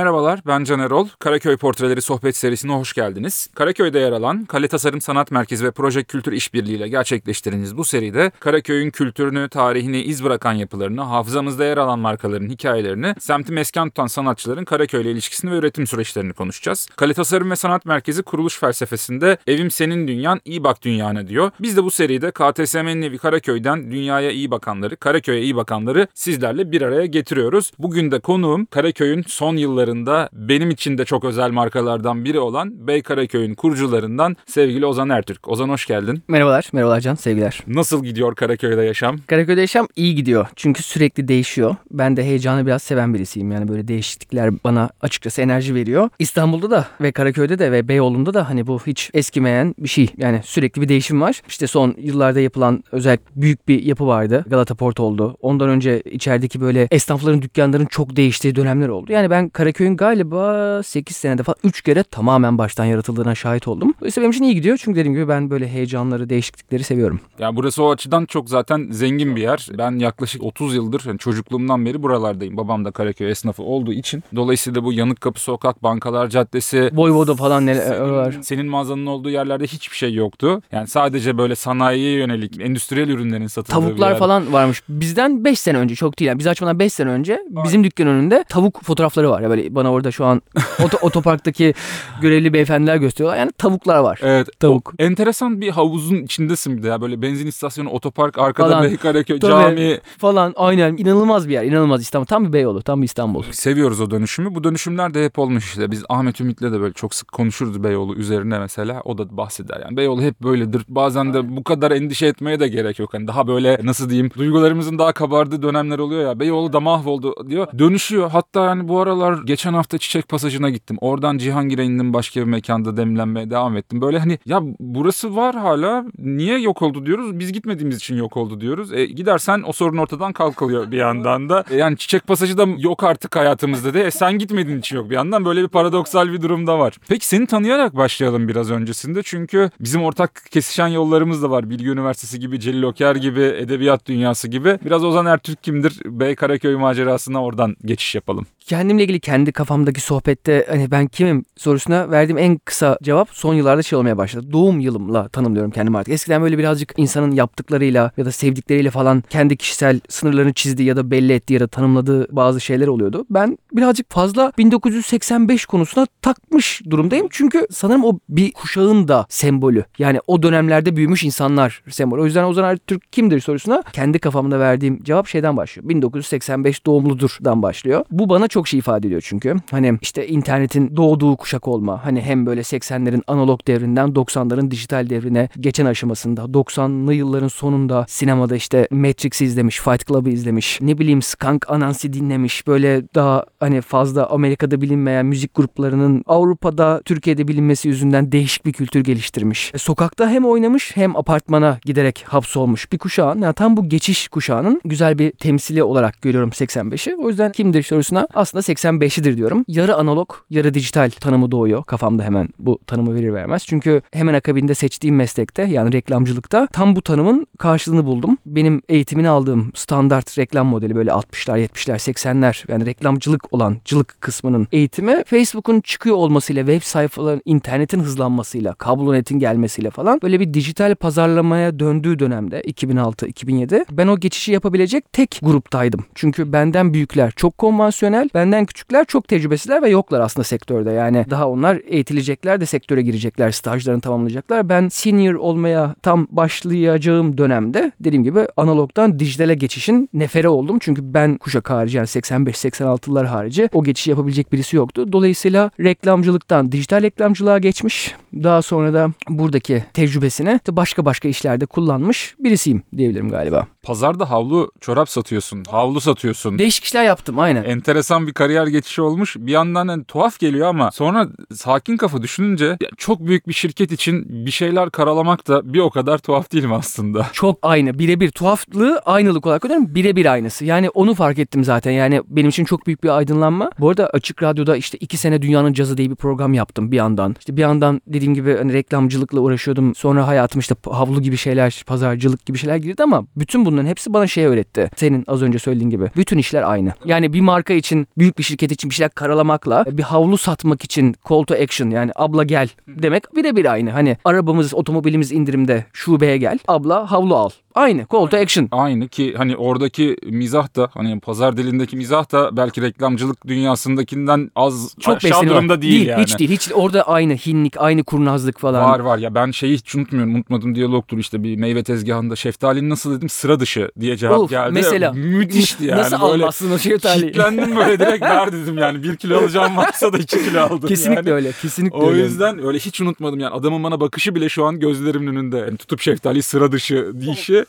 Merhabalar, ben Can Erol. Karaköy Portreleri sohbet serisine hoş geldiniz. Karaköy'de yer alan Kale Tasarım Sanat Merkezi ve Proje Kültür İşbirliği ile gerçekleştirdiğiniz bu seride Karaköy'ün kültürünü, tarihini, iz bırakan yapılarını, hafızamızda yer alan markaların hikayelerini, semti mesken tutan sanatçıların Karaköy ile ilişkisini ve üretim süreçlerini konuşacağız. Kale Tasarım ve Sanat Merkezi kuruluş felsefesinde evim senin dünyan, iyi bak dünyana diyor. Biz de bu seride KTSM'nin evi Karaköy'den dünyaya iyi bakanları, Karaköy'e iyi bakanları sizlerle bir araya getiriyoruz. Bugün de konuğum Karaköy'ün son yıllarında benim için de çok özel markalardan biri olan Bey Karaköy'ün kurucularından sevgili Ozan Ertürk. Ozan hoş geldin. Merhabalar, merhabalar Can, sevgiler. Nasıl gidiyor Karaköy'de yaşam? Karaköy'de yaşam iyi gidiyor. Çünkü sürekli değişiyor. Ben de heyecanı biraz seven birisiyim. Yani böyle değişiklikler bana açıkçası enerji veriyor. İstanbul'da da ve Karaköy'de de ve Beyoğlu'nda da hani bu hiç eskimeyen bir şey. Yani sürekli bir değişim var. İşte son yıllarda yapılan özel büyük bir yapı vardı. Galata Port oldu. Ondan önce içerideki böyle esnafların, dükkanların çok değiştiği dönemler oldu. Yani ben Karaköy'ün galiba 8 senede falan 3 kere tamamen baştan yaratıldığına şahit oldum. Dolayısıyla benim için iyi gidiyor. Çünkü dediğim gibi ben böyle heyecanları, değişiklikleri seviyorum. Ya burası o açıdan çok zaten zengin bir yer. Ben yaklaşık 30 yıldır yani çocukluğumdan beri buralardayım. Babam da Karaköy esnafı olduğu için. Dolayısıyla bu Yanık Kapı Sokak, Bankalar Caddesi, Voyvoda falan neler var. senin mağazanın olduğu yerlerde hiçbir şey yoktu. Yani sadece böyle sanayiye yönelik endüstriyel ürünlerin satıldığı Tavuklar falan varmış. Bizden 5 sene önce çok değil. Yani biz açmadan 5 sene önce bizim dükkan önünde tavuk fotoğrafları var. Ya böyle bana orada şu an oto, otoparktaki görevli beyefendiler gösteriyorlar. Yani tavuklar var. Evet. Tavuk. o- enteresan bir havuzun içindesin bir de ya. Böyle benzin istasyonu, otopark, arkada Falan. Beykaraköy, Tabii. cami. Falan aynen inanılmaz bir yer. İnanılmaz İstanbul. Tam bir Beyoğlu. Tam bir İstanbul. Seviyoruz o dönüşümü. Bu dönüşümler de hep olmuş işte. Biz Ahmet Ümit'le de böyle çok sık konuşuruz Beyoğlu üzerine mesela. O da bahseder yani. Beyoğlu hep böyledir. Bazen de bu kadar endişe etmeye de gerek yok. Hani daha böyle nasıl diyeyim duygularımızın daha kabardığı dönemler oluyor ya. Beyoğlu da mahvoldu diyor. Dönüşüyor. Hatta yani bu aralar geçen hafta Çiçek Pasajı'na gittim. Oradan Cihangir'e indim başka bir mekanda demlenmeye devam ettim. Böyle hani ya burası var hala. Niye yok oldu diyoruz. Biz gitmediğimiz için yok oldu diyoruz. E, gidersen o sorun ortadan kalkılıyor bir yandan da. E, yani Çiçek Pasajı da yok artık hayatımızda de. E, sen gitmediğin için yok bir yandan. Böyle bir paradoksal bir durum da var. Peki seni tanıyarak başlayalım biraz öncesinde. Çünkü bizim ortak kesişen yollarımız da var. Bilgi Üniversitesi gibi, Celil Oker gibi, Edebiyat Dünyası gibi. Biraz Ozan Ertürk kimdir? Bey Karaköy macerasına oradan geçiş yapalım. Kendimle ilgili kendi kafamdaki sohbette hani ben kimim sorusuna verdiğim en kısa cevap son yıllarda şey olmaya başladı. Doğum yılımla tanımlıyorum kendimi artık. Eskiden böyle birazcık insanın yaptıklarıyla ya da sevdikleriyle falan kendi kişisel sınırlarını çizdiği ya da belli ettiği ya da tanımladığı bazı şeyler oluyordu. Ben birazcık fazla 1985 konusuna takmış durumdayım. Çünkü sanırım o bir kuşağın da sembolü. Yani o dönemlerde büyümüş insanlar sembolü. O yüzden Ozan Ertürk kimdir sorusuna kendi kafamda verdiğim cevap şeyden başlıyor. 1985 doğumludurdan başlıyor. Bu bana çok şey ifade ediyor çünkü. Hani işte internetin doğduğu kuşak olma. Hani hem böyle 80'lerin analog devrinden 90'ların dijital devrine geçen aşamasında 90'lı yılların sonunda sinemada işte Matrix'i izlemiş, Fight Club'ı izlemiş. Ne bileyim Skunk Anansi dinlemiş. Böyle daha hani fazla Amerika'da bilinmeyen müzik gruplarının Avrupa'da, Türkiye'de bilinmesi yüzünden değişik bir kültür geliştirmiş. E, sokakta hem oynamış hem apartmana giderek hapsolmuş bir kuşağın. Yani tam bu geçiş kuşağının güzel bir temsili olarak görüyorum 85'i. O yüzden kimdir sorusuna aslında 85'idir diyorum. Yarı analog, yarı dijital tanımı doğuyor. Kafamda hemen bu tanımı verir vermez. Çünkü hemen akabinde seçtiğim meslekte yani reklamcılıkta tam bu tanımın karşılığını buldum. Benim eğitimini aldığım standart reklam modeli böyle 60'lar, 70'ler, 80'ler yani reklamcılık olan cılık kısmının eğitimi Facebook'un çıkıyor olmasıyla, web sayfaların, internetin hızlanmasıyla, kablonetin gelmesiyle falan böyle bir dijital pazarlamaya döndüğü dönemde 2006-2007 ben o geçişi yapabilecek tek gruptaydım. Çünkü benden büyükler çok konvansiyonel, benden küçükler çok tecrübesizler ve yoklar aslında sektörde. Yani daha onlar eğitilecekler de sektöre girecekler, stajlarını tamamlayacaklar. Ben senior olmaya tam başlayacağım dönemde dediğim gibi analogdan dijitale geçişin nefere oldum. Çünkü ben kuşak harici yani 85-86'lar harici o geçişi yapabilecek birisi yoktu. Dolayısıyla reklamcılıktan dijital reklamcılığa geçmiş. Daha sonra da buradaki tecrübesini başka başka işlerde kullanmış birisiyim diyebilirim galiba. Pazarda havlu çorap satıyorsun, havlu satıyorsun. Değişik işler yaptım aynen. enteresan bir kariyer geçişi olmuş. Bir yandan hani tuhaf geliyor ama sonra sakin kafa düşününce çok büyük bir şirket için bir şeyler karalamak da bir o kadar tuhaf değil mi aslında? Çok aynı. Birebir tuhaflığı aynılık olarak görüyorum. Birebir aynısı. Yani onu fark ettim zaten. Yani benim için çok büyük bir aydınlanma. Bu arada Açık Radyo'da işte iki sene Dünyanın Cazı diye bir program yaptım bir yandan. İşte bir yandan dediğim gibi hani reklamcılıkla uğraşıyordum. Sonra hayatım işte havlu gibi şeyler, pazarcılık gibi şeyler girdi ama bütün bunların hepsi bana şey öğretti. Senin az önce söylediğin gibi. Bütün işler aynı. Yani bir marka için büyük bir şirket için bir şeyler karalamakla bir havlu satmak için call to action yani abla gel demek birebir aynı. Hani arabamız, otomobilimiz indirimde şubeye gel. Abla havlu al. Aynı call to action. Aynı ki hani oradaki mizah da hani pazar dilindeki mizah da belki reklamcılık dünyasındakinden az Çok aşağı durumda değil, yani. Hiç değil. Hiç orada aynı hinlik, aynı kurnazlık falan. Var var ya ben şeyi hiç unutmuyorum. Unutmadığım diyalogtur işte bir meyve tezgahında şeftalinin nasıl dedim sıra dışı diye cevap Of, geldi. mesela. Müthişti yani. Nasıl böyle almazsın o şeftaliyi? Kitlendim böyle direkt ver dedim yani. Bir kilo alacağım varsa da iki kilo aldım Kesinlikle yani. öyle. Kesinlikle O öyle. yüzden öyle hiç unutmadım yani adamın bana bakışı bile şu an gözlerimin önünde. Yani tutup şeftali sıra dışı dişi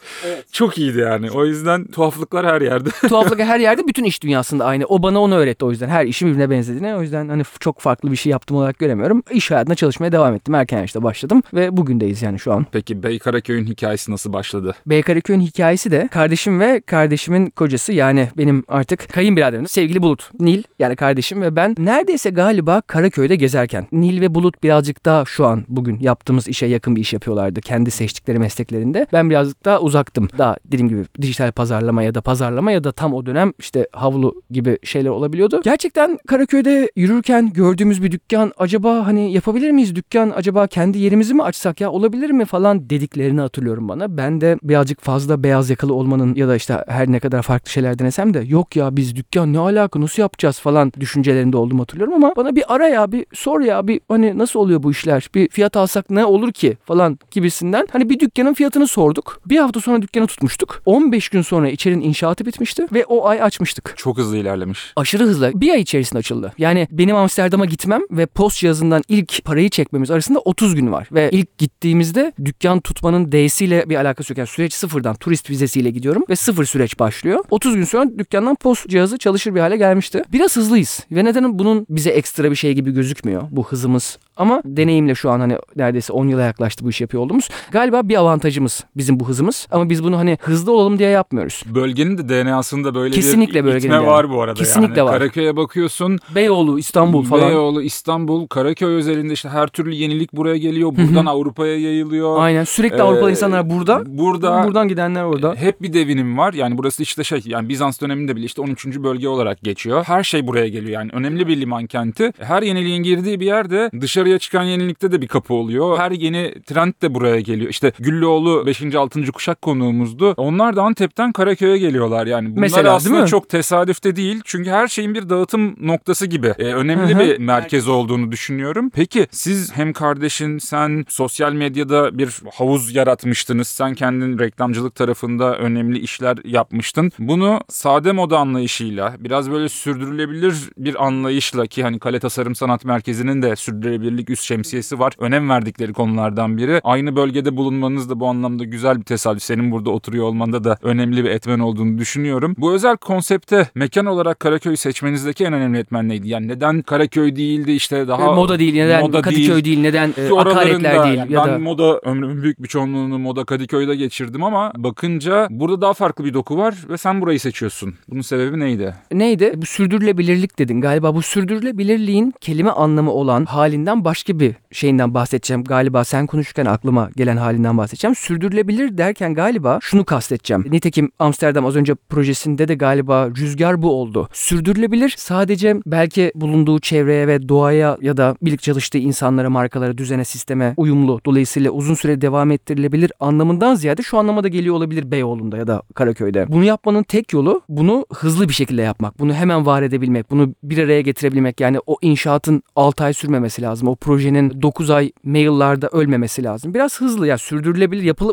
çok iyiydi yani. O yüzden tuhaflıklar her yerde. Tuhaflık her yerde bütün iş dünyasında aynı. O bana onu öğretti o yüzden. Her işim birbirine benzediğine. O yüzden hani çok farklı bir şey yaptım olarak göremiyorum. İş hayatında çalışmaya devam ettim. Erken yaşta başladım ve bugündeyiz yani şu an. Peki Bey Karaköy'ün hikayesi nasıl başladı? Bey Karaköy'ün hikayesi de kardeşim ve kardeşimin kocası yani benim artık kayınbiraderim sevgili Bulut. Nil yani kardeşim ve ben neredeyse galiba Karaköy'de gezerken. Nil ve Bulut birazcık daha şu an bugün yaptığımız işe yakın bir iş yapıyorlardı. Kendi seçtikleri mesleklerinde. Ben birazcık daha uzaktım. Daha dediğim gibi dijital pazarlama ya da pazarlama ya da tam o dönem işte havlu gibi şeyler olabiliyordu. Gerçekten Karaköy'de yürürken gördüğümüz bir dükkan acaba hani yapabilir miyiz dükkan acaba kendi yerimizi mi açsak ya olabilir mi falan dediklerini hatırlıyorum bana. Ben de birazcık fazla beyaz yakalı olmanın ya da işte her ne kadar farklı şeyler denesem de yok ya biz dükkan ne alaka nasıl yapacağız falan düşüncelerinde olduğumu hatırlıyorum ama bana bir ara ya bir sor ya bir hani nasıl oluyor bu işler bir fiyat alsak ne olur ki falan gibisinden hani bir dükkanın fiyatını sorduk. Bir hafta sonra dükkanı tutmuştuk. 15 gün sonra içerinin inşaatı bitmişti ve o ay açmıştık. Çok hızlı ilerlemiş. Aşırı hızlı. Bir ay içerisinde açıldı. Yani benim Amsterdam'a gitmem ve post cihazından ilk parayı çekmemiz arasında 30 gün var. Ve ilk gittiğimizde dükkan tutmanın D'siyle bir alakası yok. Yani süreç sıfırdan turist vizesiyle gidiyorum ve sıfır süreç başlıyor. 30 gün sonra dükkandan post cihazı çalışır bir hale gelmişti. Biraz hızlıyız. Ve neden bunun bize ekstra bir şey gibi gözükmüyor bu hızımız. Ama deneyimle şu an hani neredeyse 10 yıla yaklaştı bu iş yapıyor olduğumuz. Galiba bir avantajımız bizim bu hızımız. Ama biz bunu hani hızlı olalım diye yapmıyoruz. Bölgenin de DNA'sında böyle Kesinlikle bir itme var bu arada Kesinlikle yani. var. Karaköy'e bakıyorsun. Beyoğlu, İstanbul falan. Beyoğlu, İstanbul, Karaköy özelinde işte her türlü yenilik buraya geliyor. Buradan Avrupa'ya yayılıyor. Aynen sürekli Ee, Avrupalı insanlar burada. Burada Buradan gidenler orada. hep bir devinim var. Yani burası işte şey yani Bizans döneminde bile işte 13. bölge olarak geçiyor. Her şey buraya geliyor yani. Önemli bir liman kenti. Her yeniliğin girdiği bir yerde dışarıya çıkan yenilikte de bir kapı oluyor. Her yeni trend de buraya geliyor. İşte Güllüoğlu 5. 6. kuşak konuğumuzdu. Onlar da Antep'ten Karaköy'e geliyorlar yani. Bunlar Mesela, değil aslında mi? çok tesadüfte değil. Çünkü her şeyin bir dağıtım noktası gibi. Ee, önemli Hı hı. bir merkez olduğunu düşünüyorum. Peki siz hem kardeşin sen sosyal medyada bir havuz yaratmıştınız. Sen kendin reklamcılık tarafında önemli işler yapmıştın. Bunu sade moda anlayışıyla biraz böyle sürdürülebilir bir anlayışla ki hani Kale Tasarım Sanat Merkezi'nin de sürdürülebilirlik üst şemsiyesi var. Önem verdikleri konulardan biri. Aynı bölgede bulunmanız da bu anlamda güzel bir tesadüf. Senin burada oturuyor olmanda da önemli bir etmen olduğunu düşünüyorum. Bu özel konsepte mekan olarak Karaköy seçmenizdeki en önemli etmen neydi? Yani neden Karaköy değildi işte daha moda değil, neden moda Kadıköy değil, neden e, akaretler değil yani ya ben da moda ömrümün büyük bir çoğunluğunu moda Kadıköy'de geçirdim ama bakınca burada daha farklı bir doku var ve sen burayı seçiyorsun. Bunun sebebi neydi? neydi? Bu sürdürülebilirlik dedin. Galiba bu sürdürülebilirliğin kelime anlamı olan halinden başka bir şeyinden bahsedeceğim. Galiba sen konuşurken aklıma gelen halinden bahsedeceğim. Sürdürülebilir derken galiba şunu kasteteceğim. Nitekim Amsterdam az önce projesinde de galiba rüzgar bu oldu. Sürdürülebilir sadece belki bulunduğu çevreye ve doğaya ya da birlikte çalıştığı insanlara, markalara, düzene, sisteme uyumlu. Dolayısıyla uzun süre devam ettirilebilir anlamından ziyade şu anlama da geliyor olabilir Beyoğlu'nda ya da Karaköy'de. Bunu yapmanın tek yolu bunu hızlı bir şekilde yapmak. Bunu hemen var edebilmek. Bunu bir araya getirebilmek. Yani o inşaatın 6 ay sürmemesi lazım. O projenin 9 ay maillarda ölmemesi lazım. Biraz hızlı ya sürdürülebilir, yapılı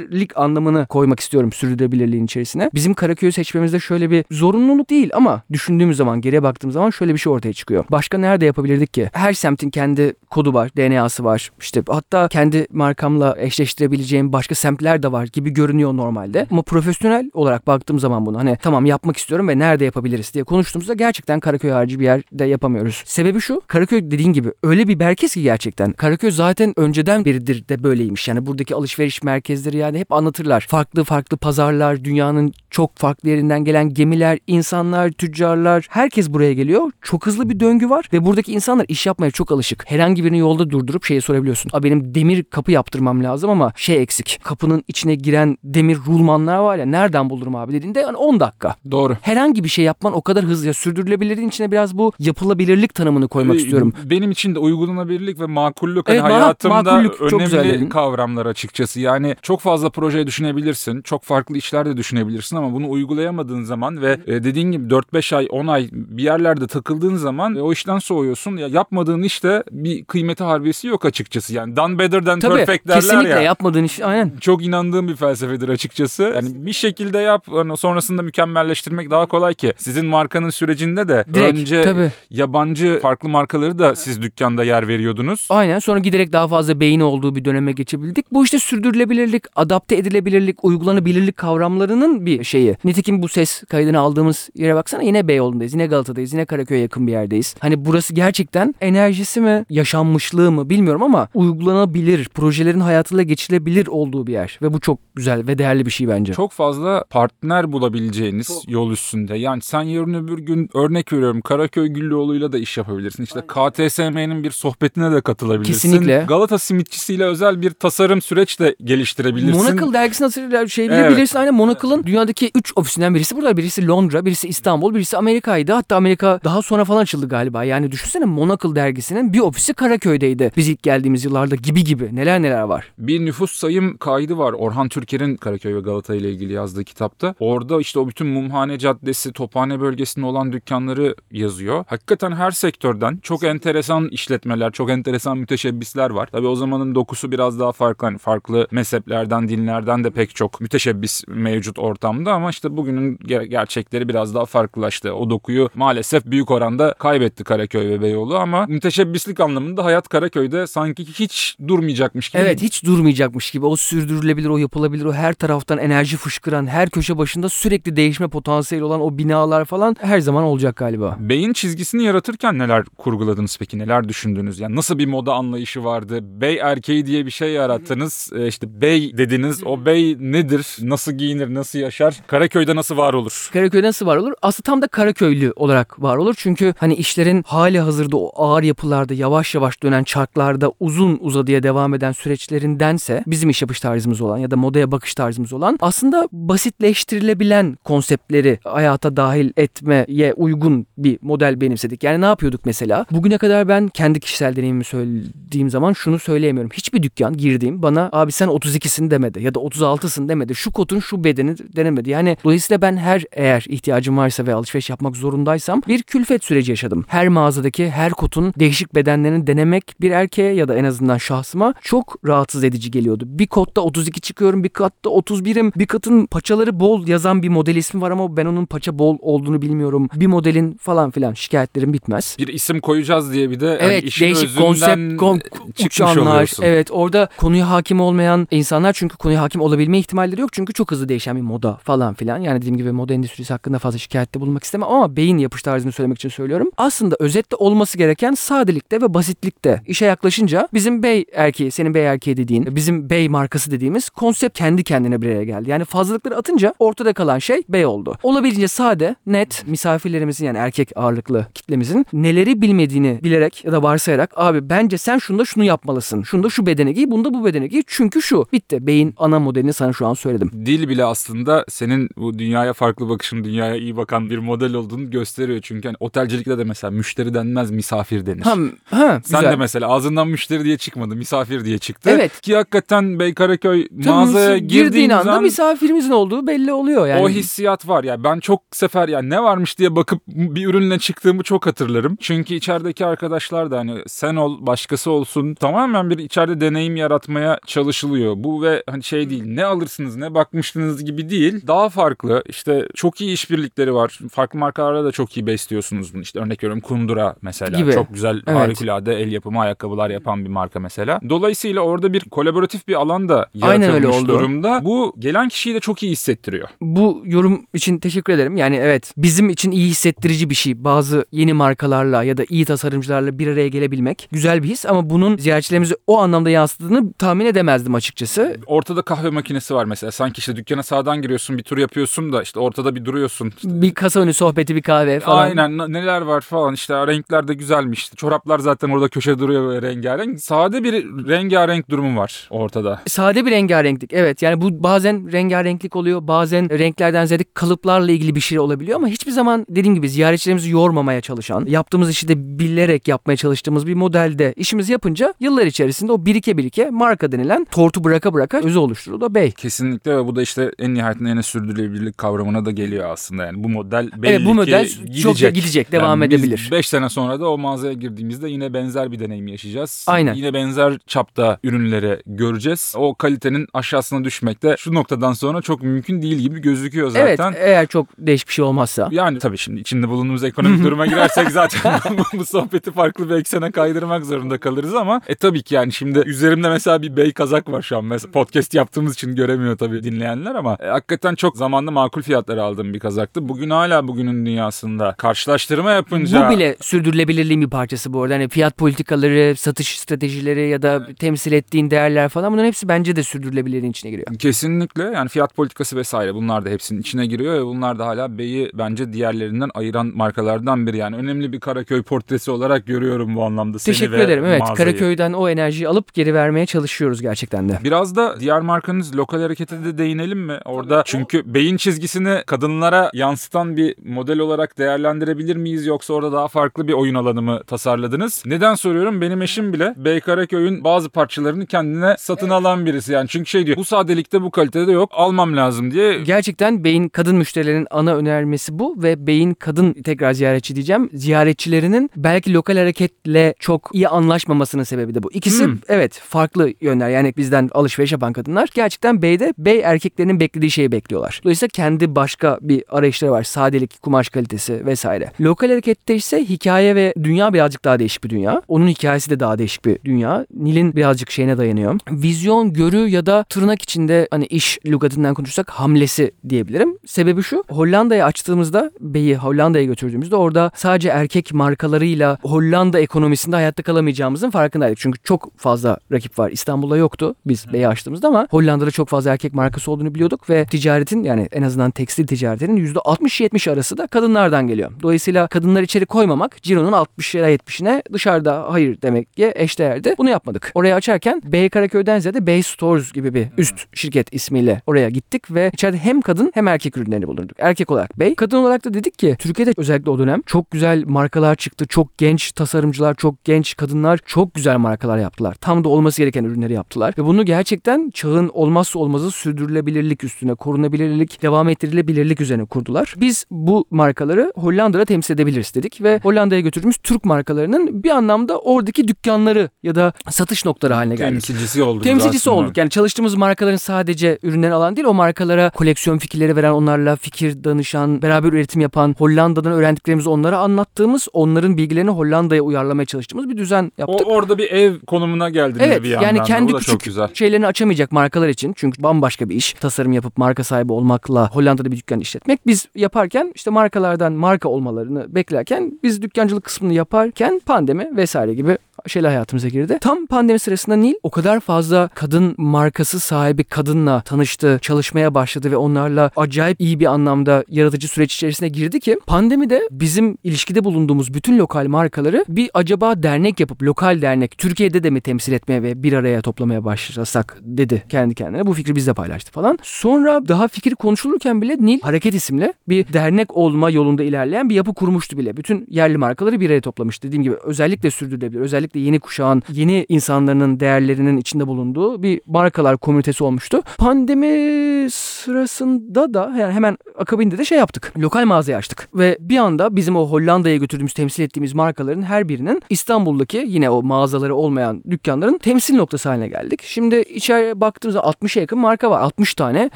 uygulanabilirlik anlamını koymak istiyorum sürdürülebilirliğin içerisine. Bizim Karaköy'ü seçmemizde şöyle bir zorunluluk değil ama düşündüğümüz zaman, geriye baktığımız zaman şöyle bir şey ortaya çıkıyor. Başka nerede yapabilirdik ki? Her semtin kendi kodu var, DNA'sı var. İşte hatta kendi markamla eşleştirebileceğim başka semtler de var gibi görünüyor normalde. Ama profesyonel olarak baktığım zaman bunu hani tamam yapmak istiyorum ve nerede yapabiliriz diye konuştuğumuzda gerçekten Karaköy harici bir yerde yapamıyoruz. Sebebi şu. Karaköy dediğin gibi öyle bir merkez ki gerçekten. Karaköy zaten önceden beridir de böyleymiş. Yani buradaki alışveriş merkezleri yani hep anlatırlar. Farklı farklı pazarlar, dünyanın çok farklı yerinden gelen gemiler, insanlar, tüccarlar herkes buraya geliyor. Çok hızlı bir döngü var ve buradaki insanlar iş yapmaya çok alışık. Herhangi birini yolda durdurup şeyi sorabiliyorsun. A benim demir kapı yaptırmam lazım ama şey eksik. Kapının içine giren demir rulmanlar var ya nereden bulurum abi dediğinde yani 10 dakika. Doğru. Herhangi bir şey yapman o kadar hızlı. Ya, sürdürülebilirliğin içine biraz bu yapılabilirlik tanımını koymak Ee, istiyorum. Benim için de uygulanabilirlik ve makullük hani Evet, ma- hayatımda makullük önemli kavramlar açıkçası. Yani çok fazla proje düşünebilirsin, çok farklı işler de düşünebilirsin ama bunu uygulayamadığın zaman ve e, dediğin gibi 4-5 ay, 10 ay bir yerlerde takıldığın zaman e, o işten soğuyorsun. Ya yapmadığın işte bir kıymeti harbiyesi yok açıkçası. Yani done better than Tabii perfect derler kesinlikle ya. yapmadığın iş aynen. çok inandığım bir felsefedir açıkçası. Yani bir şekilde yap, hani sonrasında mükemmelleştirmek daha kolay ki. Sizin markanın sürecinde de Direkt önce tabii. yabancı farklı markaları da siz dükkanda yer veriyordunuz. Aynen sonra giderek daha fazla beyin olduğu bir döneme geçebildik. Bu işte sürdürülebilirlik, adapte edilebilirlik, uygulanabilirlik kavramlarının bir şeyi. Nitekim bu ses kaydını aldığımız yere baksana yine Beyoğlu'ndayız, yine Galata'dayız, yine Karaköy'e yakın bir yerdeyiz. Hani burası gerçekten enerjisi mi, yaşanmışlığı mı bilmiyorum ama uygulanabilir, projelerin hayatıyla geçilebilir olduğu bir yer. Ve bu çok güzel ve değerli bir şey bence. Çok fazla partner bulabileceğiniz Çok. yol üstünde. Yani sen yarın öbür gün örnek veriyorum Karaköy Güllüoğlu'yla da iş yapabilirsin. İşte KTSM'nin bir sohbetine de katılabilirsin. Kesinlikle. Galata simitçisiyle özel bir tasarım süreç de geliştirebilirsin. Monocle dergisini hatırlar şey Evet. bilirsin. Aynen Monocle'ın dünyadaki 3 ofisinden birisi burada. Birisi Londra, birisi İstanbul, birisi Amerika'ydı. Hatta Amerika daha sonra falan açıldı galiba. Yani düşünsene Monocle dergisinin bir ofisi Karaköy'deydi. Biz ilk geldiğimiz yıllarda gibi gibi. Neler neler var. Bir nüfus sayım kaydı var. Orhan Türker'in Karaköy ve Galata ile ilgili yazdığı kitapta. Orada işte o bütün Mumhane Caddesi, Tophane bölgesinde olan dükkanları yazıyor. Hakikaten her sektörden çok enteresan işletmeler, çok enteresan müteşebbisler var. Tabii o zamanın dokusu biraz daha farklı. Hani farklı mezheplerden, dinlerden de pek çok müteşebbis mevcut ortamda ama işte bugünün ger- gerçekleri biraz daha farklılaştı. O dokuyu maalesef büyük oranda kaybetti Karaköy ve Beyoğlu ama müteşebbislik anlamında hayat Karaköy'de sanki hiç durmayacakmış gibi Evet hiç durmayacakmış gibi. O sürdürülebilir, o yapılabilir, o her taraftan enerji fışkıran, her köşe başında sürekli değişme potansiyeli olan o binalar falan her zaman olacak galiba. Beyin çizgisini yaratırken neler kurguladınız peki? Neler düşündünüz? Yani nasıl bir moda anlayışı vardı? Bey erkeği diye bir şey yarattınız. Ee, işte bey dediniz. O bey nedir? Nasıl giyinir? Nasıl yaşar? Karaköy'de nasıl var olur? Karaköy'de nasıl var olur? Aslında tam da Karaköylü olarak var olur. Çünkü hani işlerin hali hazırda o ağır yapılarda yavaş yavaş dönen çarklarda uzun uzadıya devam eden süreçlerindense bizim iş yapış tarzımız olan ya da modaya bakış tarzımız olan aslında basitleştirilebilen konseptleri hayata dahil etmeye uygun bir model benimsedik. Yani ne yapıyorduk mesela? Bugüne kadar ben kendi kişisel deneyimimi söylediğim zaman şunu söyleyemiyorum. Hiçbir dükkan girdiğim bana abi sen 32'sin demedi ya da 36'sın demedi. Şu kotun şu bedeni denemedi. Yani dolayısıyla ben her eğer ihtiyacım varsa ve alışveriş yapmak zorundaysam bir külfet süreci yaşadım. Her mağazadaki her kotun değişik bedenlerini denemek bir erkeğe ya da en azından şahsıma çok rahatsız edici geliyordu. Bir kotta 32 çıkıyorum, bir katta 31'im. Bir katın paçaları bol yazan bir model ismi var ama ben onun paça bol olduğunu bilmiyorum. Bir modelin falan filan şikayetlerim bitmez. Bir isim koyacağız diye bir de hani Evet işin değişik konsept kon, uçanlar. oluyorsun. Evet orada konuya hakim olmayan insanlar çünkü konuya hakim olabilme ihtimalleri yok. Çünkü çok hızlı değişen bir moda falan filan. Yani dediğim gibi moda endüstrisi hakkında fazla şikayette bulunmak istemem ama beyin yapış tarzını söylemek için söylüyorum. Aslında özetle olması gereken sadelikte ve basitlikte. İşe yaklaşınca bizim bey erkeği, senin bey erkeği dediğin, bizim bey markası dediğimiz konsept kendi kendine bir araya geldi. Yani fazlalıkları atınca ortada kalan şey bey oldu. Olabildiğince sade, net misafirlerimizin yani erkek ağırlıklı kitlemizin neleri bilmediğini bilerek ya da varsayarak abi bence sen şunda şunu yapmalısın. Şunda şu bedeni giy, bunda bu bedeni giy. Çünkü şu. Bitti. Beyin ana modelini sana şu an söyledim. Dil bile aslında senin bu dünyaya farklı bakışın, dünyaya iyi bakan bir model olduğunu gösteriyor. Çünkü hani otelcilikte de mesela müşteri denmez, misafir denir. Ha, ha Sen güzel. de mesela ağzından müşteri diye çıkmadı, misafir diye çıktı. Evet. Ki hakikaten Beykaraköy mağazaya mis- girdiğin anda zaman misafirimizin olduğu belli oluyor yani. o hissiyat var ya. Ben çok sefer ya ne varmış diye bakıp bir ürünle çıktığımı çok hatırlarım. Çünkü içerideki arkadaşlar da hani sen ol, başkası olsun tamamen bir içeride deneyim yaratmaya çalışılıyor. Bu ve hani şey değil ne alırsınız ne bakmıştınız gibi değil. Daha farklı işte çok iyi işbirlikleri var. Farklı markalarla da çok iyi besliyorsunuz bunu. İşte örnek veriyorum Kundura mesela. Gibi. Çok güzel Evet. harikulade el yapımı ayakkabılar yapan bir marka mesela. Dolayısıyla orada bir kolaboratif bir alan da yaratılmış öyle oldu. durumda. Bu gelen kişiyi de çok iyi hissettiriyor. Bu yorum için teşekkür ederim. Yani evet bizim için iyi hissettirici bir şey. Bazı yeni markalarla ya da iyi tasarımcılarla bir araya gelebilmek güzel bir his ama bunun ziyaretçilerimize o anlamda yansıdığını tahmin edemezdim açıkçası. Ortada kahve makinesi var mesela. Sanki işte dükkana sağdan giriyorsun bir tur yapıyorsun da işte ortada bir duruyorsun. Bir kasa önü sohbeti bir kahve falan. Aynen neler var falan işte renkler de güzelmiş. Çoraplar zaten orada köşe duruyor böyle rengarenk. Sade bir rengarenk durumu var ortada. Sade bir rengarenklik evet yani bu bazen rengarenklik oluyor bazen renklerden ziyade kalıplarla ilgili bir şey olabiliyor ama hiçbir zaman dediğim gibi ziyaretçilerimizi yormamaya çalışan, yaptığımız işi de bilerek yapmaya çalıştığımız bir modelde işimizi yapınca yıllar içerisinde o birike birike marka denilen tortu bıraka bıraka özü oluşturdu da bey. Kesinlikle ve bu da işte en nihayetinde yine sürdürülebilirlik kavramına da geliyor aslında yani bu model belli Evet bu model ki çok gidecek. gidecek, devam Yani edebilir. 5 sene sonra da o mağazaya girdiğimizde yine benzer bir deneyim yaşayacağız. Aynen. Yine benzer çapta ürünleri göreceğiz. O kalitenin aşağısına düşmek de şu noktadan sonra çok mümkün değil gibi gözüküyor zaten. Evet eğer çok değişik bir şey olmazsa. Yani tabii şimdi içinde bulunduğumuz ekonomik duruma girersek zaten bu, bu sohbeti farklı bir eksene kaydırmak zorunda kalırız ama e tabii ki yani şimdi üzerimde mesela bir bey kazak var şu an. Mesela podcast yaptığımız için göremiyor tabii dinleyenler ama e, hakikaten çok zamanda makul fiyatlara aldığım bir kazaktı. Bugün hala bugünün dünyasında karşılaştırma yapınca Bu bile sürdürülebilirliğin bir parçası bu arada. Hani fiyat politikaları, satış stratejileri ya da temsil ettiğin değerler falan bunların hepsi bence de sürdürülebilirliğin içine giriyor. Kesinlikle yani fiyat politikası vesaire bunlar da hepsinin içine giriyor ve bunlar da hala Bey'i bence diğerlerinden ayıran markalardan biri. Yani önemli bir Karaköy portresi olarak görüyorum bu anlamda seni Teşekkür ederim. Evet mağazayı. Karaköy'den o enerjiyi alıp geri vermeye çalışıyoruz gerçekten de. Biraz da diğer markanız lokal harekete de değinelim mi? Orada çünkü beyin çizgisini kadınlara yansıtan bir model olarak değerlendirebilir miyiz yoksa orada daha farklı bir oyun alanı mı tasarladınız? Neden soruyorum? Benim eşim bile Bey Karaköy'ün bazı parçalarını kendine satın alan birisi. Yani çünkü şey diyor bu sadelikte bu kalitede yok almam lazım diye Gerçekten Bey'in kadın müşterilerin ana önermesi bu ve Bey'in kadın tekrar ziyaretçi diyeceğim. Ziyaretçilerinin belki lokal hareketle çok iyi anlaşmamasının sebebi de bu. İkisi Hmm. evet farklı yönler. Yani bizden alışveriş yapan kadınlar gerçekten Bey'de Bey erkeklerinin beklediği şeyi bekliyorlar. Dolayısıyla kendi başka bir arayışları var. Sadelik, kumaş kalitesi vesaire. Lokal harekette ise hikaye ve dünya birazcık daha değişik bir dünya. Onun hikayesi de daha değişik bir dünya. Nil'in birazcık şeyine dayanıyor. Vizyon, görü ya da tırnak içinde hani iş lügatından konuşursak hamlesi diyebilirim. Sebebi şu. Hollanda'ya açtığımızda Bey'i Hollanda'ya götürdüğümüzde orada sadece erkek markalarıyla Hollanda ekonomisinde hayatta kalamayacağımızın farkındaydık. Çünkü çok fazla rakip var. İstanbul'da yoktu biz Bey'i açtığımızda ama Hollanda'da çok fazla erkek markası olduğunu biliyorduk ve ticaretin yani en azından tekstil ticaretinin %60-70 arası da kadınlardan geliyor. Dolayısıyla kadınlar içeri koymamak Ciro'nun 60'lara 70'ine dışarıda hayır demek ki eşdeğerdi. Bunu yapmadık. Oraya açarken Bey Karaköy'den ziyade Bey Stores gibi bir üst şirket ismiyle oraya gittik ve içeride hem kadın hem erkek ürünlerini bulunduk. Erkek olarak Bey. Kadın olarak da dedik ki Türkiye'de özellikle o dönem çok güzel markalar çıktı. Çok genç tasarımcılar, çok genç kadınlar çok güzel markalar yaptılar. Tam da olması gereken ürünleri yaptılar. Ve bunu gerçekten çağın olmazsa olmazı sürdürülebilirlik üstüne, korunabilirlik, devam ettirilebilirlik üzerine kurdular. Biz bu markaları Hollanda'da temsil edebiliriz dedik ve Hollanda'ya götürdüğümüz Türk markalarının bir anlamda oradaki dükkanları ya da satış noktaları haline geldik. temsilcisi olduk. Temsilcisi aslında. olduk. Yani çalıştığımız markaların sadece ürünleri alan değil, o markalara koleksiyon fikirleri veren, onlarla fikir danışan, beraber üretim yapan, Hollanda'dan öğrendiklerimizi onlara anlattığımız, onların bilgilerini Hollanda'ya uyarlamaya çalıştığımız bir düzen O, yaptık. orada bir ev konumuna geldiniz Evet bir yandan. yani da. kendi küçük şeylerini açamayacak markalar için çünkü bambaşka bir iş tasarım yapıp marka sahibi olmakla Hollanda'da bir dükkan işletmek biz yaparken işte markalardan marka olmalarını beklerken biz dükkancılık kısmını yaparken pandemi vesaire gibi şeyler hayatımıza girdi. Tam pandemi sırasında Nil o kadar fazla kadın markası sahibi kadınla tanıştı, çalışmaya başladı ve onlarla acayip iyi bir anlamda yaratıcı süreç içerisine girdi ki pandemide bizim ilişkide bulunduğumuz bütün lokal markaları bir acaba dernek yapıp lokal dernek Türkiye'de de mi temsil etmeye ve bir araya toplamaya başlasak dedi kendi kendine. Bu fikri bizle paylaştı falan. Sonra daha fikir konuşulurken bile Nil Hareket isimli bir dernek olma yolunda ilerleyen bir yapı kurmuştu bile. Bütün yerli markaları bir araya toplamış. Dediğim gibi özellikle sürdürülebilir, özellikle yeni kuşağın, yeni insanların değerlerinin içinde bulunduğu bir markalar komünitesi olmuştu. Pandemi sırasında da yani hemen akabinde de şey yaptık. Lokal mağazayı açtık. Ve bir anda bizim o Hollanda'ya götürdüğümüz, temsil ettiğimiz markaların her birinin İstanbul'daki yine o mağazaları olmayan dükkanların temsil noktası haline geldik. Şimdi içeri baktığımızda 60'a yakın marka var. 60 tane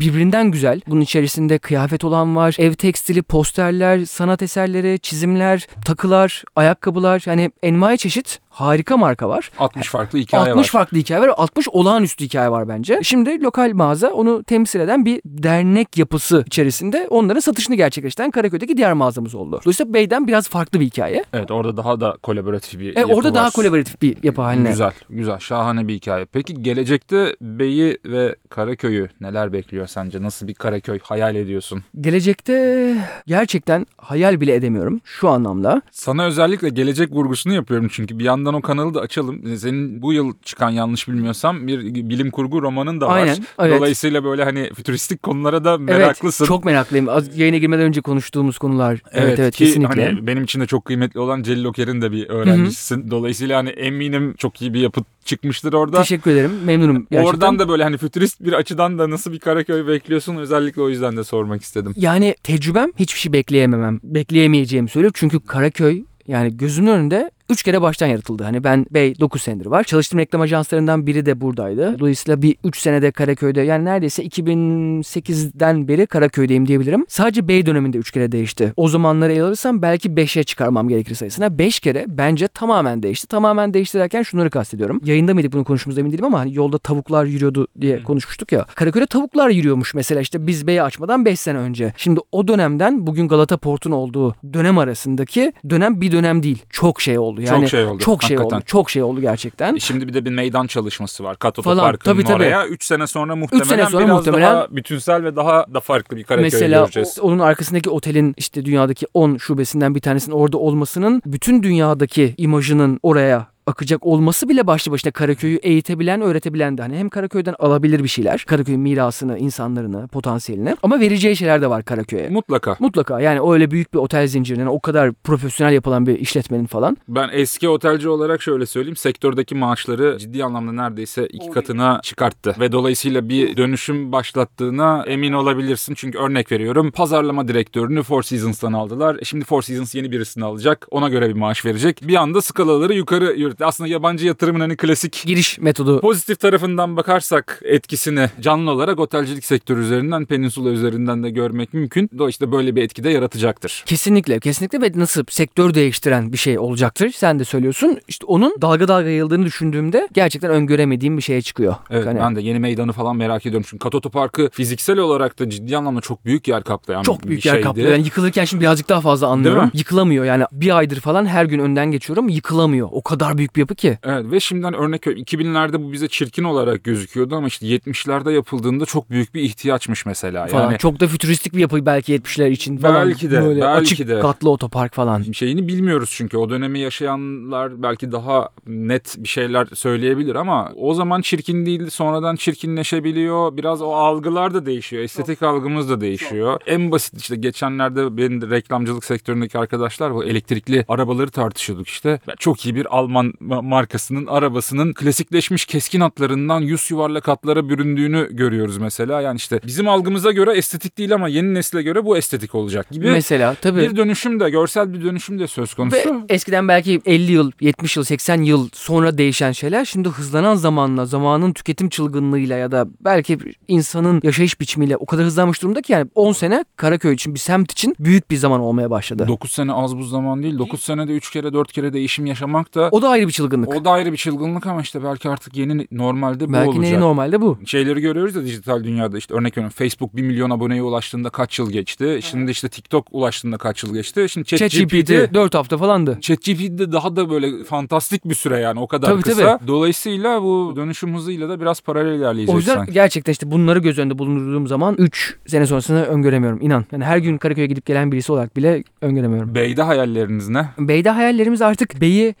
birbirinden güzel. Bunun içerisinde kıyafet olan var. Ev tekstili, posterler, sanat eserleri, çizimler, takılar, ayakkabılar. Yani envai çeşit harika marka var. 60 farklı hikaye 60 var. farklı hikaye var. 60 olağanüstü hikaye var bence. Şimdi lokal mağaza onu temsil eden bir dernek yapısı içerisinde onların satışını gerçekleştiren Karaköy'deki diğer mağazamız oldu. Dolayısıyla Bey'den biraz farklı bir hikaye. Evet orada daha da kolaboratif bir E, yapı orada daha var. kolaboratif bir yapı haline. Güzel, güzel. Şahane bir hikaye. Peki gelecekte Bey'i ve Karaköy'ü neler bekliyor sence? Nasıl bir Karaköy hayal ediyorsun? Gelecekte gerçekten hayal bile edemiyorum şu anlamda. Sana özellikle gelecek vurgusunu yapıyorum çünkü bir yandan o kanalı da açalım. Senin bu yıl çıkan yanlış bilmiyorsam bir bilim kurgu romanın da var. Aynen, evet. Dolayısıyla böyle hani fütüristik konulara da Evet, meraklısın. çok meraklıyım. Az yayına girmeden önce konuştuğumuz konular. Evet evet, ki kesinlikle. hani benim için de çok kıymetli olan Celil Oker'in de bir öğrencisisin. Dolayısıyla hani eminim çok iyi bir yapıt çıkmıştır orada. Teşekkür ederim. Memnunum gerçekten. Oradan da böyle hani fütürist bir açıdan da nasıl bir Karaköy bekliyorsun özellikle o yüzden de sormak istedim. Yani tecrübem hiçbir şey bekleyememem. Bekleyemeyeceğimi söylüyorum. Çünkü Karaköy yani gözümün önünde 3 kere baştan yaratıldı. Hani ben Bey 9 senedir var. Çalıştığım reklam ajanslarından biri de buradaydı. Dolayısıyla bir 3 senede Karaköy'de yani neredeyse 2008'den beri Karaköy'deyim diyebilirim. Sadece Bey döneminde 3 kere değişti. O zamanları ele alırsam belki 5'e çıkarmam gerekir sayısına. 5 kere bence tamamen değişti. Tamamen değişti derken şunları kastediyorum. Yayında mıydık bunu konuştuğumuzda emin değilim ama hani yolda tavuklar yürüyordu diye konuşmuştuk ya. Karaköy'de tavuklar yürüyormuş mesela işte biz Bey'i açmadan 5 sene önce. Şimdi o dönemden bugün Galata Port'un olduğu dönem arasındaki dönem bir dönem değil. Çok şey oldu. Yani çok şey oldu. çok şey hakikaten. oldu. Çok şey oldu gerçekten. E Şimdi bir de bir meydan çalışması var. Kat Otoparkı'nın oraya. 3 sene sonra muhtemelen sene sonra biraz muhtemelen- daha bütünsel ve daha da farklı bir Karaköy Mesela göreceğiz. o- onun arkasındaki otelin işte dünyadaki 10 şubesinden bir tanesinin orada olmasının bütün dünyadaki imajının oraya akacak olması bile başlı başına Karaköy'ü eğitebilen, öğretebilen de hani hem Karaköy'den alabilir bir şeyler. Karaköy'ün mirasını, insanlarını, potansiyelini ama vereceği şeyler de var Karaköy'e. Mutlaka. Mutlaka yani öyle büyük bir otel zincirinin o kadar profesyonel yapılan bir işletmenin falan. Ben eski otelci olarak şöyle söyleyeyim. Sektördeki maaşları ciddi anlamda neredeyse iki katına çıkarttı. Ve dolayısıyla bir dönüşüm başlattığına emin olabilirsin. Çünkü örnek veriyorum. Pazarlama direktörünü Four Seasons'tan aldılar. E Şimdi Four Seasons yeni birisini alacak. Ona göre bir maaş verecek. Bir anda skalaları yukarı yürüttü. Aslında yabancı yatırımın hani klasik Giriş metodu Pozitif tarafından bakarsak etkisini canlı olarak otelcilik sektörü üzerinden, peninsula üzerinden de görmek mümkün. Dolayısıyla böyle bir etki de yaratacaktır. Kesinlikle, kesinlikle ve nasıl sektör değiştiren bir şey olacaktır. Sen de söylüyorsun. İşte onun dalga dalga yayıldığını düşündüğümde gerçekten öngöremediğim bir şeye çıkıyor. Evet Yani ben de yeni meydanı falan merak ediyorum. Çünkü Katoto Parkı fiziksel olarak da ciddi anlamda çok büyük yer kaplayan çok bir büyük şeydi. yer kaplıyor. Yani yıkılırken şimdi birazcık daha fazla anlıyorum. Yıkılamıyor yani bir aydır falan her gün önden geçiyorum. Yıkılamıyor. O kadar büyük bir yapı ki. Evet ve şimdiden örnek veriyorum. 2000'lerde bu bize çirkin olarak gözüküyordu ama işte 70'lerde yapıldığında çok büyük bir ihtiyaçmış mesela. Falan. Yani Çok da fütüristik bir yapı belki 70'ler için falan. Belki de, Böyle belki açık de. katlı otopark falan. şeyini bilmiyoruz çünkü o dönemi yaşayanlar belki daha net bir şeyler söyleyebilir ama o zaman çirkin değildi sonradan çirkinleşebiliyor. Biraz o algılar da değişiyor. Estetik algımız da değişiyor. En basit işte geçenlerde benim de reklamcılık sektöründeki arkadaşlar bu elektrikli arabaları tartışıyorduk işte. Çok iyi bir Alman ma- markasının arabasının klasikleşmiş keskin hatlarından yüz yuvarlak hatlara büründüğünü görüyoruz mesela. Yani işte bizim algımıza göre estetik değil ama yeni nesile göre bu estetik olacak gibi. Mesela tabii. Bir dönüşüm de görsel bir dönüşüm de söz konusu. Ve eskiden belki 50 yıl, 70 yıl, 80 yıl sonra değişen şeyler şimdi hızlanan zamanla, zamanın tüketim çılgınlığıyla ya da belki insanın yaşayış biçimiyle o kadar hızlanmış durumda ki yani 10 sene Karaköy için bir semt için büyük bir zaman olmaya başladı. 9 sene az bu zaman değil. 9 senede 3 kere 4 kere değişim yaşamak da O da ayrı bir çılgınlık. o da ayrı bir çılgınlık ama işte belki artık yeni normalde bu belki olacak. neyi normalde bu. Şeyleri görüyoruz ya dijital dünyada işte örnek veriyorum Facebook 1 milyon aboneye ulaştığında kaç yıl geçti? Şimdi işte TikTok ulaştığında kaç yıl geçti? Şimdi ChatGPT ChatGPT 4 hafta falandı. ChatGPT'de daha da böyle fantastik bir süre yani o kadar Tabii, kısa. Dolayısıyla bu dönüşüm hızıyla da biraz paralel ilerleyeceğiz O yüzden sanki. gerçekten işte bunları göz önünde bulundurduğum zaman 3 sene sonrasını öngöremiyorum inan. Yani her gün Karaköy'e gidip gelen birisi olarak bile öngöremiyorum. Bey'de hayalleriniz ne? Bey'de hayallerimiz artık Bey'i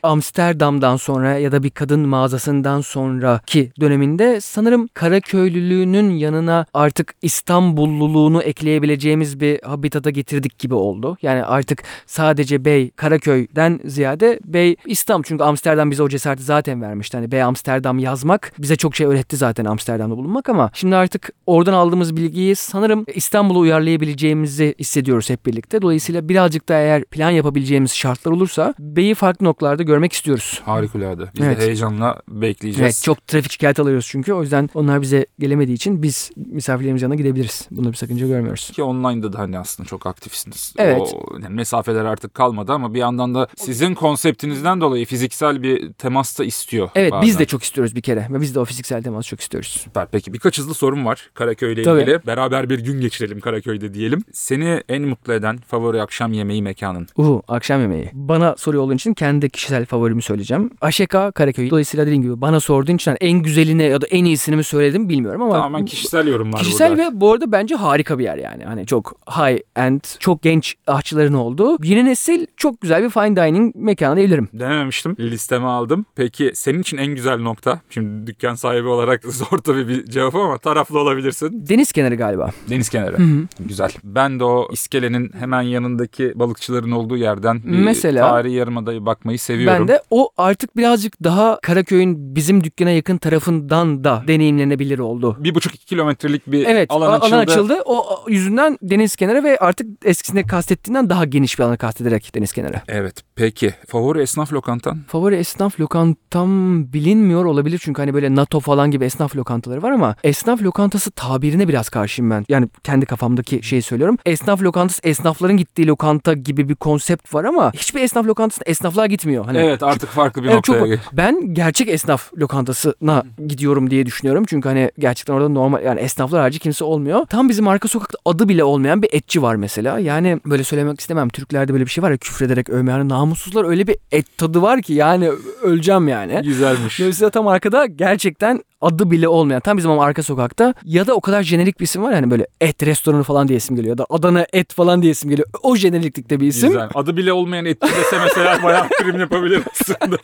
Amsterdam'dan sonra ya da bir kadın mağazasından sonraki döneminde sanırım Karaköylülüğünün yanına artık İstanbulluluğunu ekleyebileceğimiz bir habitata getirdik gibi oldu. Yani artık sadece Bey Karaköy'den ziyade Bey İstanbul çünkü Amsterdam bize o cesareti zaten vermişti. Hani Bey Amsterdam yazmak bize çok şey öğretti zaten Amsterdam'da bulunmak ama şimdi artık oradan aldığımız bilgiyi sanırım İstanbul'a uyarlayabileceğimizi hissediyoruz hep birlikte. Dolayısıyla birazcık da eğer plan yapabileceğimiz şartlar olursa Bey'i farklı noktalarda görmek istiyoruz. Harikulade. Biz Evet. de heyecanla bekleyeceğiz. Evet çok trafik şikayet alıyoruz çünkü. O yüzden onlar bize gelemediği için biz misafirlerimiz yanına gidebiliriz. Bunda bir sakınca görmüyoruz. Ki online'da da hani aslında çok aktifsiniz. Evet. O, yani mesafeler artık kalmadı ama bir yandan da sizin konseptinizden dolayı fiziksel bir temas da istiyor. Evet bazen. biz de çok istiyoruz bir kere. Ve biz de o fiziksel teması çok istiyoruz. Süper. Peki birkaç hızlı sorum var Karaköy ile Tabii. ilgili. Beraber bir gün geçirelim Karaköy'de diyelim. Seni en mutlu eden favori akşam yemeği mekanın. Uhu akşam yemeği. Bana soruyor olduğun için kendi kişisel favorimi söyleyeceğim. Söyleyeceğim. AŞK Karaköy. Dolayısıyla dediğim gibi bana sorduğun için hani en güzelini ya da en iyisini mi söyledim bilmiyorum ama Tamamen kişisel yorumlar Kişisel burada. ve bu arada bence harika bir yer yani. Hani çok high end, çok genç aşçıların olduğu. Yeni nesil çok güzel bir fine dining mekanı diyebilirim. Denememiştim. Listeme aldım. Peki senin için en güzel nokta? Şimdi dükkan sahibi olarak zor tabii bir cevap ama taraflı olabilirsin. Deniz kenarı galiba. Deniz kenarı. Hı hı. Güzel. Ben de o iskelenin hemen yanındaki balıkçıların olduğu yerden Mesela- tarihi yarımadayı bakmayı seviyorum. Ben de o artık birazcık daha Karaköy'ün bizim dükkana yakın tarafından da deneyimlenebilir oldu. bir buçuk iki kilometrelik bir Evet alan açıldı. alan açıldı. O yüzünden deniz kenarı ve artık eskisinde kastettiğinden daha geniş bir alanı kastederek deniz kenarı. Evet. Peki. Favori esnaf lokantan? Favori esnaf lokantam bilinmiyor olabilir çünkü hani böyle NATO falan gibi esnaf lokantaları var ama esnaf lokantası tabirine biraz karşıyım ben. Yani kendi kafamdaki şeyi söylüyorum. Esnaf lokantası esnafların gittiği lokanta gibi bir konsept var ama hiçbir esnaf lokantasına esnaflar gitmiyor. Hani Evet artık farklı bir Evet, çok noktaya. ben gerçek esnaf lokantasına gidiyorum diye düşünüyorum. Çünkü hani gerçekten orada normal yani esnaflar harici kimse olmuyor. Tam bizim arka sokakta adı bile olmayan bir etçi var mesela. Yani böyle söylemek istemem. Türklerde böyle bir şey var ya küfrederek övme. Yani namussuzlar öyle bir et tadı var ki yani öleceğim yani. Güzelmiş. Dolayısıyla tam arkada gerçekten adı bile olmayan tam bizim ama arka sokakta ya da o kadar jenerik bir isim var yani böyle et restoranı falan diye isim geliyor ya da Adana et falan diye isim geliyor. O jeneriklikte bir isim. Güzel. Adı bile olmayan etçi dese mesela bayağı prim yapabilir aslında.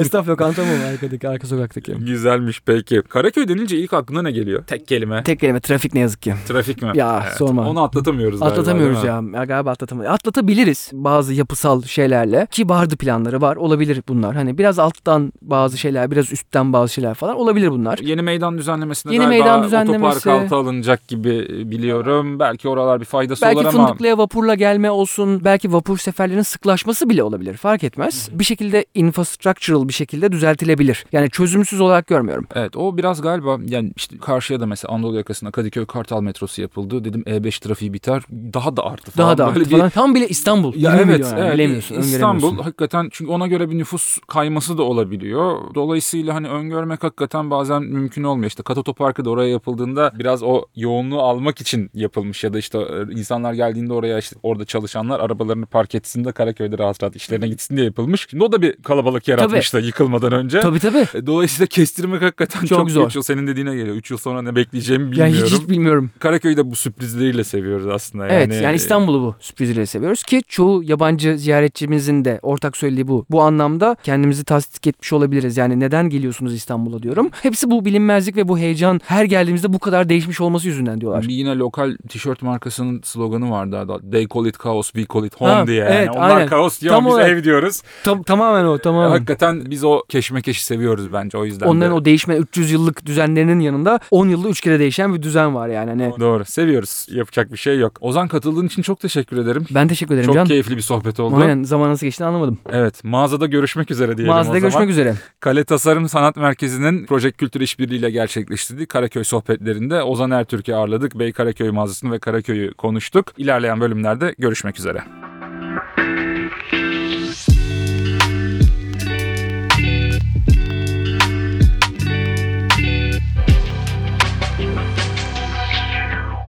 Esnaf lokanta mı var arkadaki arka sokaktaki? Güzelmiş peki. Karaköy denince ilk aklına ne geliyor? Tek kelime. Tek kelime trafik ne yazık ki. Trafik mi? Ya, sorma. Onu atlatamıyoruz galiba, Atlatamıyoruz mi? ya. ya. Galiba atlatamıyoruz. Atlatabiliriz bazı yapısal şeylerle. Ki vardı planları var. Olabilir bunlar. Hani biraz alttan bazı şeyler, biraz üstten bazı şeyler falan olabilir bunlar. Yeni meydan düzenlemesinde Yeni meydan düzenlemesi. otopark altı alınacak gibi biliyorum. Belki oralar bir faydası Belki olur ama Fındıklı'ya vapurla gelme olsun. Belki vapur seferlerinin sıklaşması bile olabilir. Fark etmez. Bir şekilde infrastructural bir şekilde düzeltilebilir. Yani çözümsüz olarak görmüyorum. Evet o biraz galiba yani işte karşıya da mesela Anadolu yakasında Kadıköy Kartal metrosu yapıldı. Dedim E5 trafiği biter. Daha da arttı falan. Daha da Böyle arttı bir- falan. Tam bile İstanbul. Ya 20 evet, yani. evet. Bilemiyorsun. İstanbul hakikaten çünkü ona göre bir nüfus kayması da olabiliyor. Dolayısıyla hani öngörmek hakikaten bazen mümkün olmuyor. İşte Kat Otoparkı da oraya yapıldığında biraz o yoğunluğu almak için yapılmış ya da işte e, insanlar geldiğinde oraya işte orada çalışanlar arabalarını park etsin de Karaköy'de rahat rahat işlerine gitsin diye yapılmış. Şimdi o da bir kalabalık yaratmıştı yıkılmadan önce. Tabii tabii. E, Dolayısıyla kestirmek hakikaten Çok çok, zor. geç. O senin dediğine geliyor. 3 yıl sonra ne bekleyeceğimi Yani bilmiyorum. hiç, hiç bilmiyorum. Karaköy'ü de bu sürprizleriyle seviyoruz aslında. Yani, Evet yani İstanbul'u bu sürprizle seviyoruz ki çoğu yabancı ziyaretçimizin de ortak söylediği bu. Bu anlamda kendimizi tasdik etmiş olabiliriz. Yani neden geliyorsunuz İstanbul'a diyorum. Hepsi bu bilinmezlik ve bu heyecan her geldiğimizde bu kadar değişmiş olması yüzünden diyorlar. Bir yine lokal tişört markasının sloganı vardı. hatta, They call it chaos, we call it home Ha, diye. Yani. evet, Onlar aynen. kaos diyor Tam biz olarak. ev diyoruz. Tam- tamamen o tamamen. Hakikaten biz o keşmekeşi seviyoruz bence o yüzden Onların de. o değişme 300 yıllık düzenlerinin yanında 10 yılda 3 kere değişen bir düzen var yani. Hani Doğru seviyoruz. Yapacak bir şey yok. Ozan katıldığın için çok teşekkür ederim. ben teşekkür ederim Çok Can. keyifli bir sohbet oldu. Aynen zaman nasıl geçtiğini anlamadım. Evet mağazada görüşmek üzere diyelim Mağazada o zaman. görüşmek üzere. Kale Tasarım Sanat Merkezi'nin Project Kültür İşbirliğiyle gerçekleştirdiği Karaköy sohbetlerinde Ozan Ertürk'ü ağırladık. Bey Karaköy mağazasını ve Karaköy'ü konuştuk. İlerleyen bölümlerde görüşmek üzere.